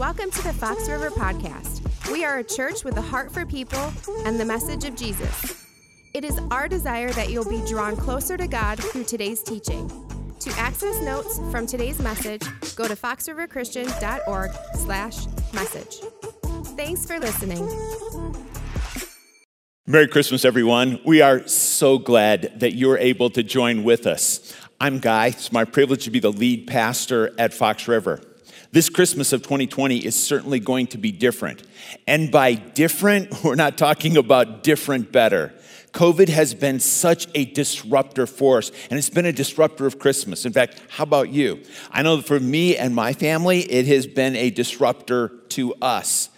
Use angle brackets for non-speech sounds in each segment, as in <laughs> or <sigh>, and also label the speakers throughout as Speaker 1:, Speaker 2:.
Speaker 1: Welcome to the Fox River Podcast. We are a church with a heart for people and the message of Jesus. It is our desire that you'll be drawn closer to God through today's teaching. To access notes from today's message, go to foxriverchristian.org slash message. Thanks for listening.
Speaker 2: Merry Christmas, everyone. We are so glad that you're able to join with us. I'm Guy. It's my privilege to be the lead pastor at Fox River. This Christmas of 2020 is certainly going to be different. And by different, <laughs> we're not talking about different better. COVID has been such a disruptor force, and it's been a disruptor of Christmas. In fact, how about you? I know for me and my family, it has been a disruptor to us.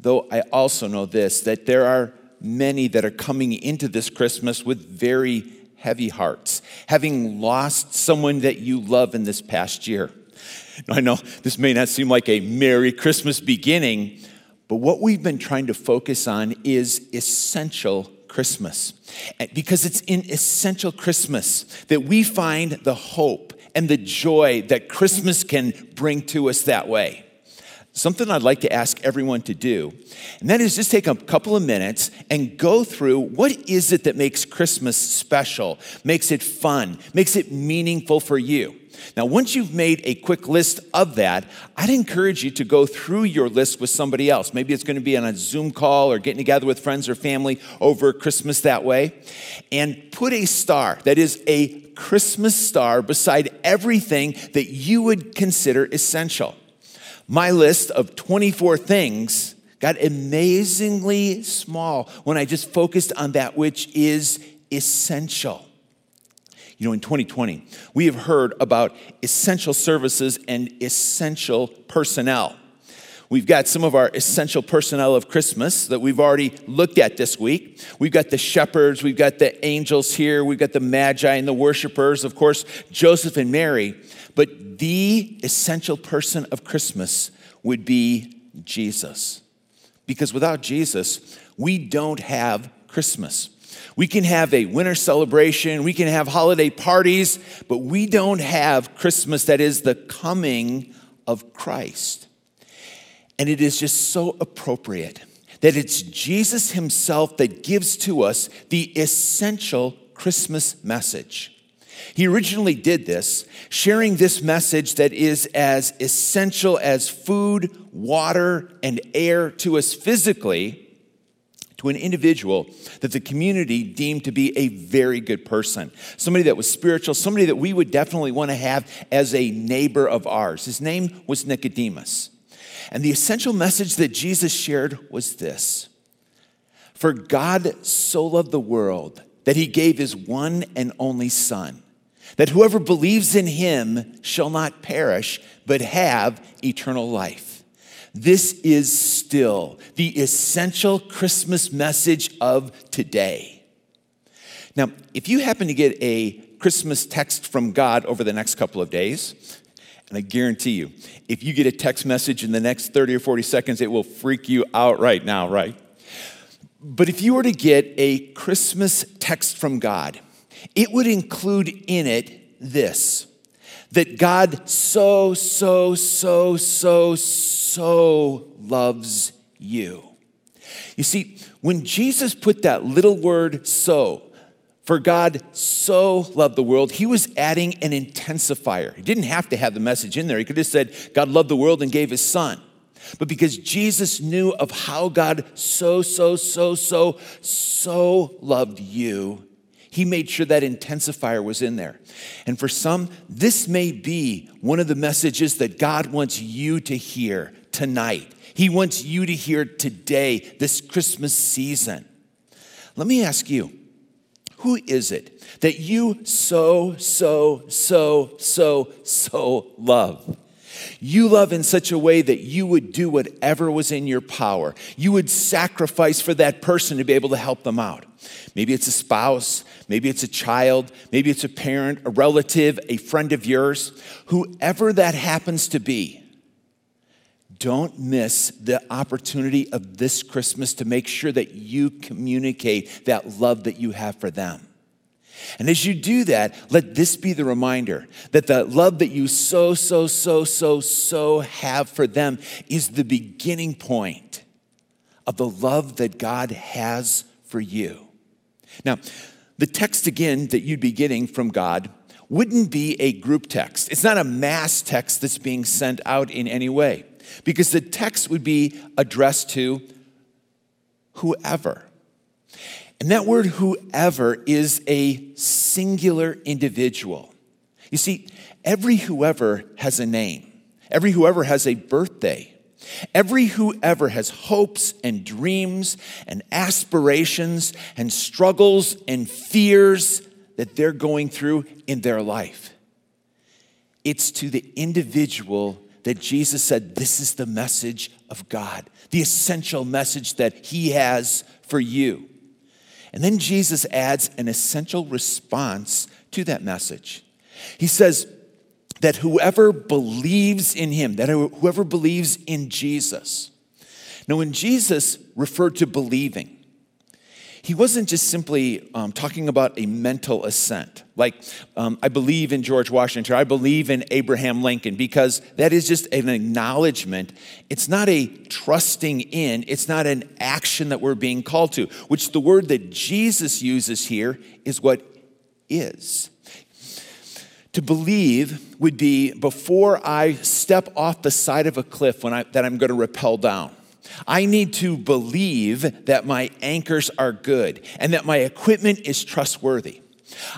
Speaker 2: Though I also know this that there are many that are coming into this Christmas with very heavy hearts, having lost someone that you love in this past year. <laughs> I know this may not seem like a Merry Christmas beginning, but what we've been trying to focus on is essential Christmas. Eh, because it's in essential Christmas that we find the hope and the joy that Christmas can bring to us that way. Something I'd like to ask everyone to do, and that is just take a couple of minutes and go through what is it that makes Christmas special, makes it fun, makes it meaningful for you. Now, once you've made a quick list of that, I'd encourage you to go through your list with somebody else. Maybe it's going to be on a Zoom call or getting together with friends or family over Christmas that way. And put a star, that is a Christmas star, beside everything that you would consider essential. My list of 24 things got amazingly small when I just focused on that which is essential. You know, in 2020, we have heard about essential services and essential personnel. We've got some of our essential personnel of Christmas that we've already looked at this week. We've got the shepherds, we've got the angels here, we've got the magi and the worshipers, of course, Joseph and Mary. But the essential person of Christmas would be Jesus. Because without Jesus, we don't have Christmas. We can have a winter celebration, we can have holiday parties, but we don't have Christmas that is the coming of Christ. And it is just so appropriate that it's Jesus Himself that gives to us the essential Christmas message. He originally did this, sharing this message that is as essential as food, water, and air to us physically to an individual that the community deemed to be a very good person, somebody that was spiritual, somebody that we would definitely want to have as a neighbor of ours. His name was Nicodemus. And the essential message that Jesus shared was this For God so loved the world that he gave his one and only Son, that whoever believes in him shall not perish, but have eternal life. This is still the essential Christmas message of today. Now, if you happen to get a Christmas text from God over the next couple of days, and I guarantee you, if you get a text message in the next 30 or 40 seconds, it will freak you out right now, right? But if you were to get a Christmas text from God, it would include in it this that God so, so, so, so, so loves you. You see, when Jesus put that little word so, for God so loved the world, he was adding an intensifier. He didn't have to have the message in there. He could have said, God loved the world and gave his son. But because Jesus knew of how God so, so, so, so, so loved you, he made sure that intensifier was in there. And for some, this may be one of the messages that God wants you to hear tonight. He wants you to hear today, this Christmas season. Let me ask you who is it that you so, so, so, so, so love? You love in such a way that you would do whatever was in your power. You would sacrifice for that person to be able to help them out. Maybe it's a spouse, maybe it's a child, maybe it's a parent, a relative, a friend of yours, whoever that happens to be. Don't miss the opportunity of this Christmas to make sure that you communicate that love that you have for them. And as you do that, let this be the reminder that the love that you so, so, so, so, so have for them is the beginning point of the love that God has for you. Now, the text again that you'd be getting from God wouldn't be a group text. It's not a mass text that's being sent out in any way, because the text would be addressed to whoever. And that word whoever is a singular individual. You see, every whoever has a name, every whoever has a birthday, every whoever has hopes and dreams and aspirations and struggles and fears that they're going through in their life. It's to the individual that Jesus said, This is the message of God, the essential message that He has for you. And then Jesus adds an essential response to that message. He says that whoever believes in him, that whoever believes in Jesus. Now, when Jesus referred to believing, he wasn't just simply um, talking about a mental assent, like um, I believe in George Washington, I believe in Abraham Lincoln, because that is just an acknowledgement. It's not a trusting in, it's not an action that we're being called to, which the word that Jesus uses here is what is. To believe would be before I step off the side of a cliff when I, that I'm going to rappel down. I need to believe that my anchors are good and that my equipment is trustworthy.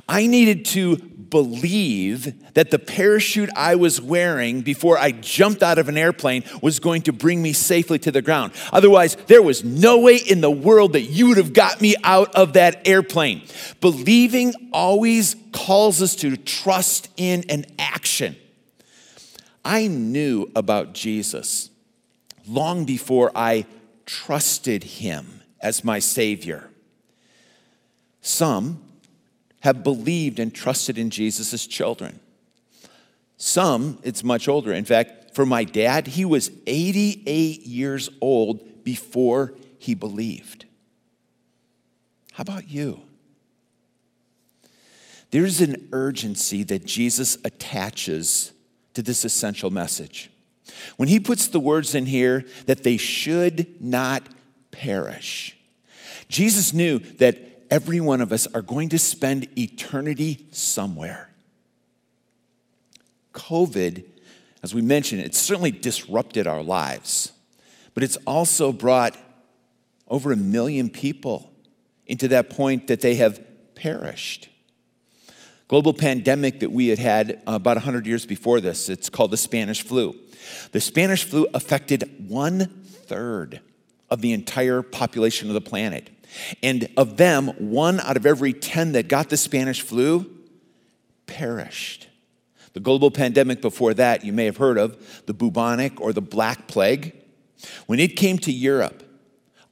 Speaker 2: I needed to believe that the parachute I was wearing before I jumped out of an airplane was going to bring me safely to the ground. Otherwise, there was no way in the world that you would have got me out of that airplane. Believing always calls us to trust in an action. I knew about Jesus long before I trusted him as my Savior. Some have believed and trusted in Jesus as children. Some, it's much older. In fact, for my dad, he was 88 years old before he believed. How about you? There's an urgency that Jesus attaches to this essential message. When he puts the words in here that they should not perish, Jesus knew that every one of us are going to spend eternity somewhere. COVID, as we mentioned, it certainly disrupted our lives, but it's also brought over a million people into that point that they have perished. Global pandemic that we had had about 100 years before this, it's called the Spanish flu. The Spanish flu affected one third of the entire population of the planet. And of them, one out of every 10 that got the Spanish flu perished. The global pandemic before that, you may have heard of the bubonic or the black plague. When it came to Europe,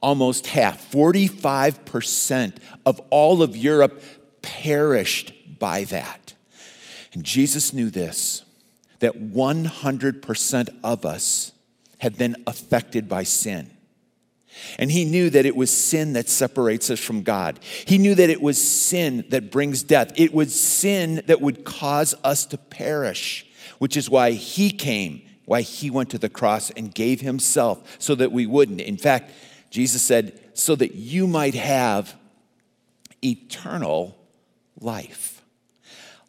Speaker 2: almost half, 45% of all of Europe perished by that. And Jesus knew this that 100% of us have been affected by sin. And he knew that it was sin that separates us from God. He knew that it was sin that brings death. It was sin that would cause us to perish, which is why he came, why he went to the cross and gave himself so that we wouldn't. In fact, Jesus said, so that you might have eternal life.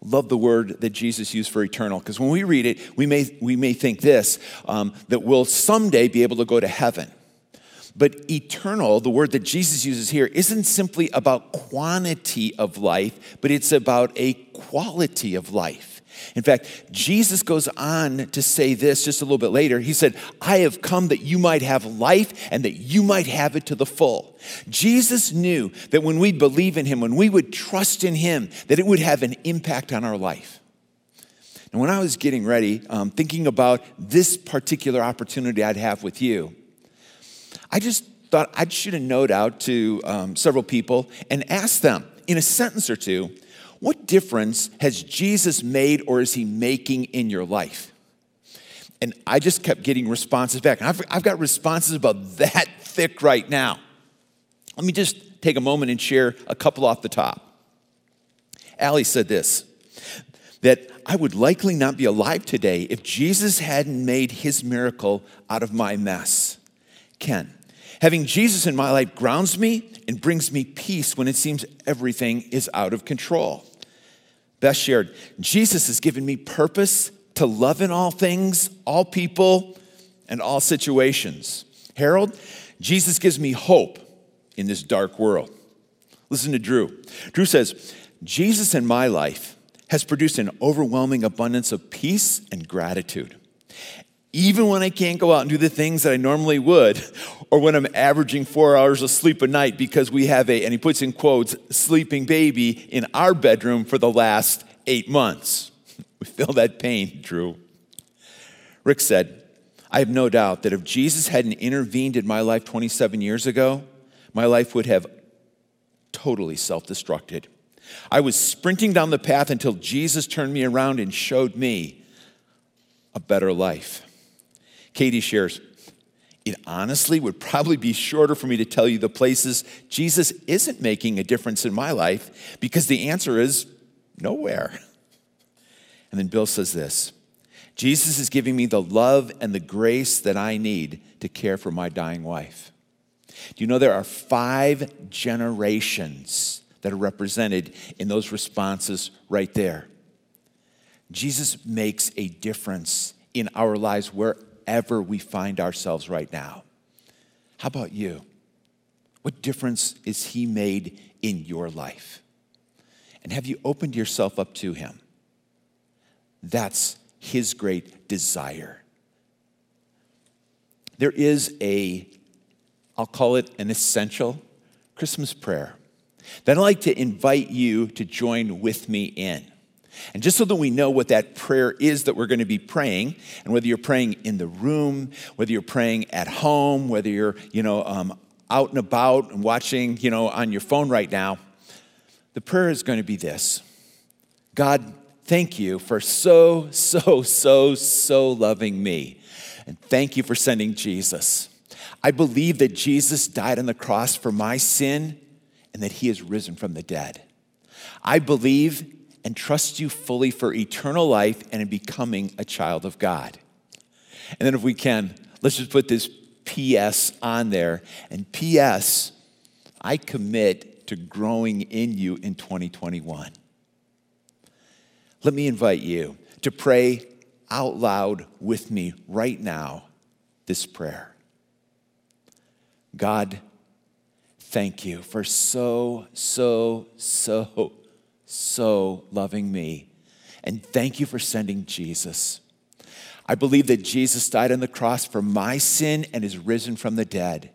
Speaker 2: Love the word that Jesus used for eternal, because when we read it, we may, we may think this um, that we'll someday be able to go to heaven. But eternal, the word that Jesus uses here, isn't simply about quantity of life, but it's about a quality of life. In fact, Jesus goes on to say this just a little bit later. He said, I have come that you might have life and that you might have it to the full. Jesus knew that when we believe in him, when we would trust in him, that it would have an impact on our life. And when I was getting ready, um, thinking about this particular opportunity I'd have with you, I just thought I'd shoot a note out to um, several people and ask them in a sentence or two, what difference has Jesus made or is he making in your life? And I just kept getting responses back. And I've, I've got responses about that <laughs> thick right now. Let me just take a moment and share a couple off the top. Allie said this that I would likely not be alive today if Jesus hadn't made his miracle out of my mess. Ken, having Jesus in my life grounds me and brings me peace when it seems everything is out of control. Beth shared, Jesus has given me purpose to love in all things, all people, and all situations. Harold, Jesus gives me hope in this dark world. Listen to Drew. Drew says, Jesus in my life has produced an overwhelming abundance of peace and gratitude. Even when I can't go out and do the things that I normally would, or when I'm averaging four hours of sleep a night because we have a, and he puts in quotes, sleeping baby in our bedroom for the last eight months. <laughs> We feel that pain, Drew. Rick said, I have no doubt that if Jesus hadn't intervened in my life 27 years ago, my life would have totally self destructed. I was sprinting down the path until Jesus turned me around and showed me a better life. Katie shares, it honestly would probably be shorter for me to tell you the places Jesus isn't making a difference in my life because the answer is nowhere. And then Bill says this Jesus is giving me the love and the grace that I need to care for my dying wife. Do you know there are five generations that are represented in those responses right there? Jesus makes a difference in our lives wherever we find ourselves right now. How about you? What difference is He made in your life? And have you opened yourself up to Him? That's His great desire. There is a I'll call it an essential Christmas prayer that I'd like to invite you to join with me in. And just so that we know what that prayer is that we're going to be praying, and whether you're praying in the room, whether you're praying at home, whether you're, you know, um, out and about and watching, you know, on your phone right now, the prayer is going to be this God, thank you for so, so, so, so loving me. And thank you for sending Jesus. I believe that Jesus died on the cross for my sin and that he has risen from the dead. I believe and trust you fully for eternal life and in becoming a child of God. And then, if we can, let's just put this PS on there. And PS, I commit to growing in you in 2021. Let me invite you to pray out loud with me right now this prayer. God, thank you for so, so, so, so loving me. And thank you for sending Jesus. I believe that Jesus died on the cross for my sin and is risen from the dead.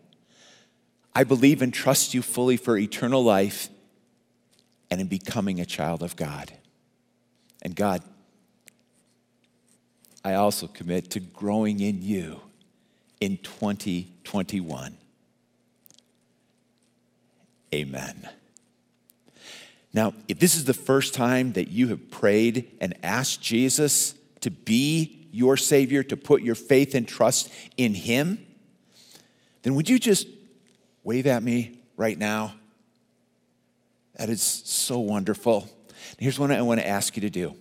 Speaker 2: I believe and trust you fully for eternal life and in becoming a child of God. And God, I also commit to growing in you in 2021. Amen. Now, if this is the first time that you have prayed and asked Jesus to be your Savior, to put your faith and trust in Him, then would you just wave at me right now? That is so wonderful. Here's what I want to ask you to do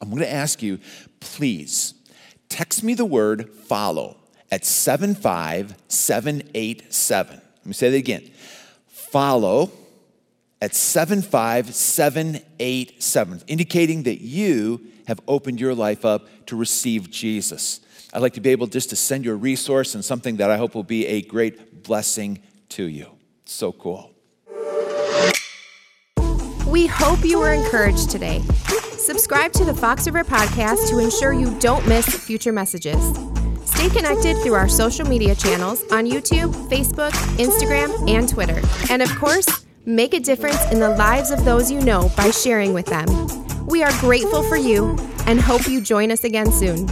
Speaker 2: I'm going to ask you, please text me the word follow at 75787. Let me say that again follow at 75787, indicating that you have opened your life up to receive Jesus. I'd like to be able just to send you a resource and something that I hope will be a great blessing to you. So cool.
Speaker 1: We hope you were encouraged today. Subscribe to the Fox River Podcast to ensure you don't miss future messages. Stay connected through our social media channels on YouTube, Facebook, Instagram, and Twitter. And of course, make a difference in the lives of those you know by sharing with them. We are grateful for you and hope you join us again soon.